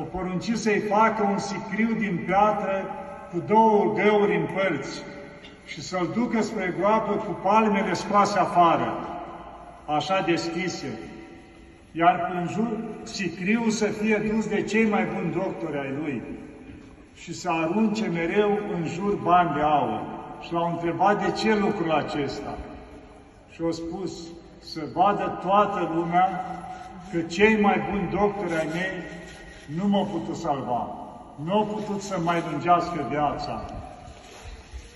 o porunci să-i facă un sicriu din piatră cu două găuri în părți și să-l ducă spre groapă cu palmele scoase afară, așa deschise, iar în jur sicriul să fie dus de cei mai buni doctori ai lui și să arunce mereu în jur bani de aur. Și l-au întrebat de ce lucrul acesta. Și au spus să vadă toată lumea că cei mai buni doctori ai mei nu m-au putut salva, nu au putut să mai lungească viața.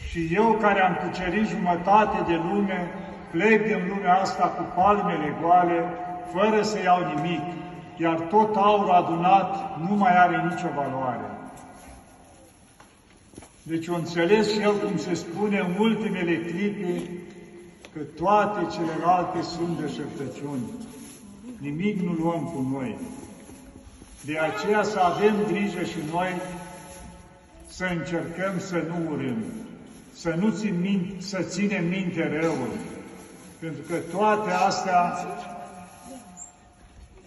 Și eu care am cucerit jumătate de lume, plec din lumea asta cu palmele goale, fără să iau nimic, iar tot aurul adunat nu mai are nicio valoare. Deci o înțeles și el, cum se spune în ultimele clipe, că toate celelalte sunt deșertăciuni. Nimic nu luăm cu noi. De aceea să avem grijă și noi să încercăm să nu urâm, să nu țin minte, să ținem minte răul, pentru că toate astea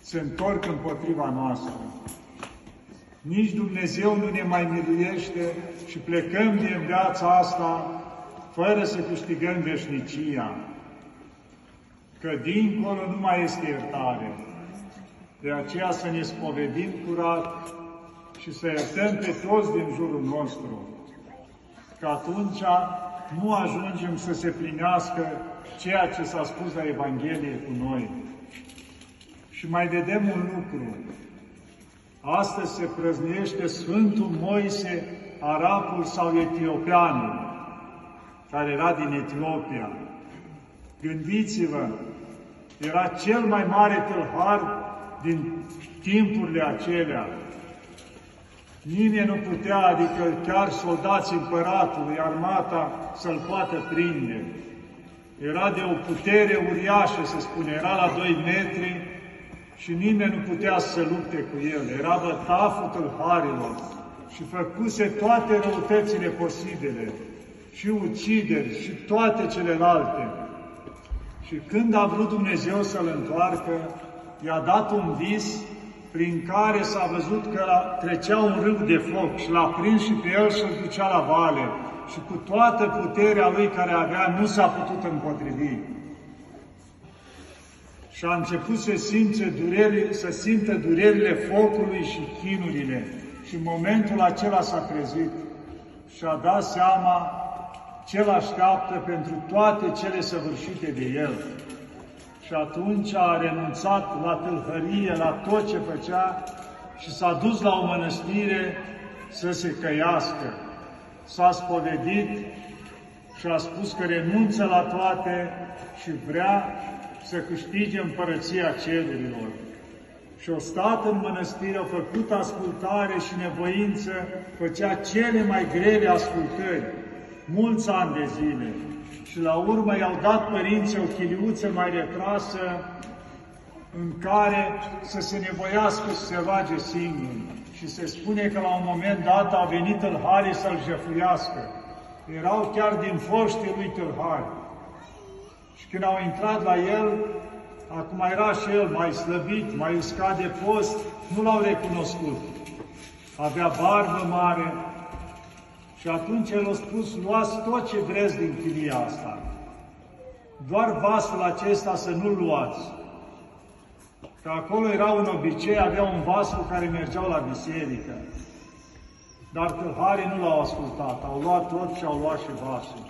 se întorc împotriva noastră. Nici Dumnezeu nu ne mai miluiește și plecăm din viața asta fără să câștigăm veșnicia. Că dincolo nu mai este iertare. De aceea să ne spovedim curat și să iertăm pe toți din jurul nostru. Că atunci nu ajungem să se plinească ceea ce s-a spus la Evanghelie cu noi. Și mai vedem un lucru. Astăzi se prăznuiește Sfântul Moise, arabul sau etiopianul, care era din Etiopia. Gândiți-vă, era cel mai mare tâlhar din timpurile acelea. Nimeni nu putea, adică chiar soldații împăratului, armata, să-l poată prinde. Era de o putere uriașă, se spune, era la 2 metri și nimeni nu putea să lupte cu el. Era bătaful tâlharilor și făcuse toate răutățile posibile, și ucideri și toate celelalte. Și când a vrut Dumnezeu să-l întoarcă, i-a dat un vis prin care s-a văzut că trecea un râu de foc și l-a prins și pe el și îl ducea la vale. Și cu toată puterea lui care avea, nu s-a putut împotrivi. Și a început să, simte dureri, să simtă durerile focului și chinurile. Și în momentul acela s-a trezit și a dat seama ce l așteaptă pentru toate cele săvârșite de el. Și atunci a renunțat la tâlhărie, la tot ce făcea și s-a dus la o mănăstire să se căiască. S-a spovedit și a spus că renunță la toate și vrea să câștige împărăția cerurilor. Și o stat în mănăstire, a făcut ascultare și nevoință, făcea cele mai grele ascultări, mulți ani de zile. Și la urmă i-au dat părinții o chiliuță mai retrasă în care să se nevoiască să se roage singur. Și se spune că la un moment dat a venit tâlharii să-l jefuiască. Erau chiar din foștii lui tâlhari. Și când au intrat la el, acum era și el mai slăbit, mai uscat de post, nu l-au recunoscut. Avea barbă mare, și atunci el a spus, luați tot ce vreți din chilia asta. Doar vasul acesta să nu luați. Că acolo era un obicei, avea un vas cu care mergeau la biserică. Dar tâlharii nu l-au ascultat, au luat tot și au luat și vasul.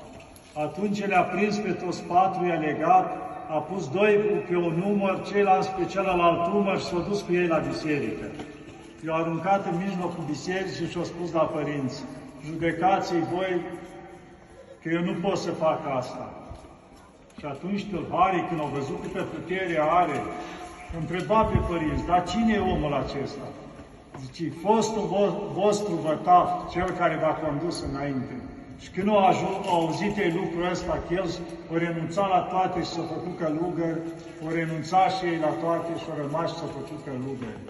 Atunci le-a prins pe toți patru, i-a legat, a pus doi pe un număr, ceilalți pe celălalt număr și s-a dus cu ei la biserică. I-au aruncat în mijlocul bisericii și au spus la părinți, judecați voi că eu nu pot să fac asta. Și atunci tâlharii, când au văzut câtă putere are, întreba pe părinți, dar cine e omul acesta? Zice, fostul vostru vătaf, cel care v-a condus înainte. Și când au, ajuns, au auzit ei lucrul ăsta, că el o renunța la toate și s-a făcut călugări, o renunța și ei la toate și au rămas și s-a făcut călugări.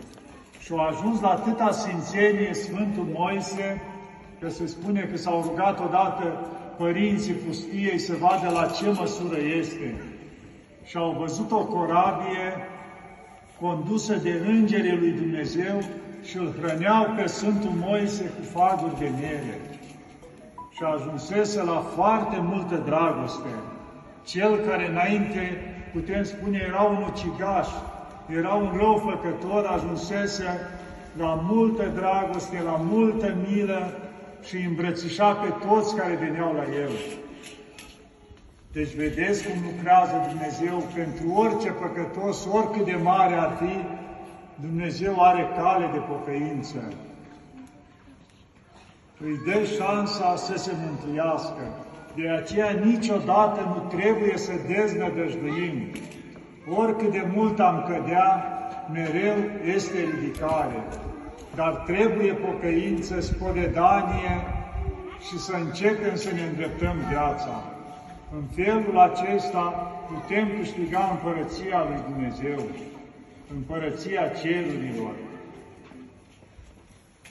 Și au ajuns la atâta sfințenie Sfântul Moise, că se spune că s-au rugat odată părinții pustiei să vadă la ce măsură este. Și au văzut o corabie condusă de îngerii lui Dumnezeu și îl hrăneau pe Sfântul Moise cu faguri de miere. Și ajunsese la foarte multă dragoste. Cel care înainte, putem spune, era un ucigaș, era un răufăcător, ajunsese la multă dragoste, la multă milă și îmbrățișa pe toți care veneau la el. Deci vedeți cum lucrează Dumnezeu pentru orice păcătos, oricât de mare ar fi, Dumnezeu are cale de pocăință. Îi dă șansa să se mântuiască. De aceea niciodată nu trebuie să deznădăjduim. Oricât de mult am cădea, mereu este ridicare. Dar trebuie pocăință, spodedanie și să începem să ne îndreptăm viața. În felul acesta putem câștiga împărăția lui Dumnezeu, împărăția cerurilor.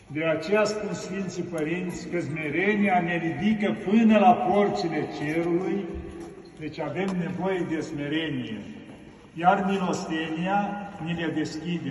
De aceea spun Sfinții Părinți că smerenia ne ridică până la porțile cerului, deci avem nevoie de smerenie, iar milostenia ne le deschide.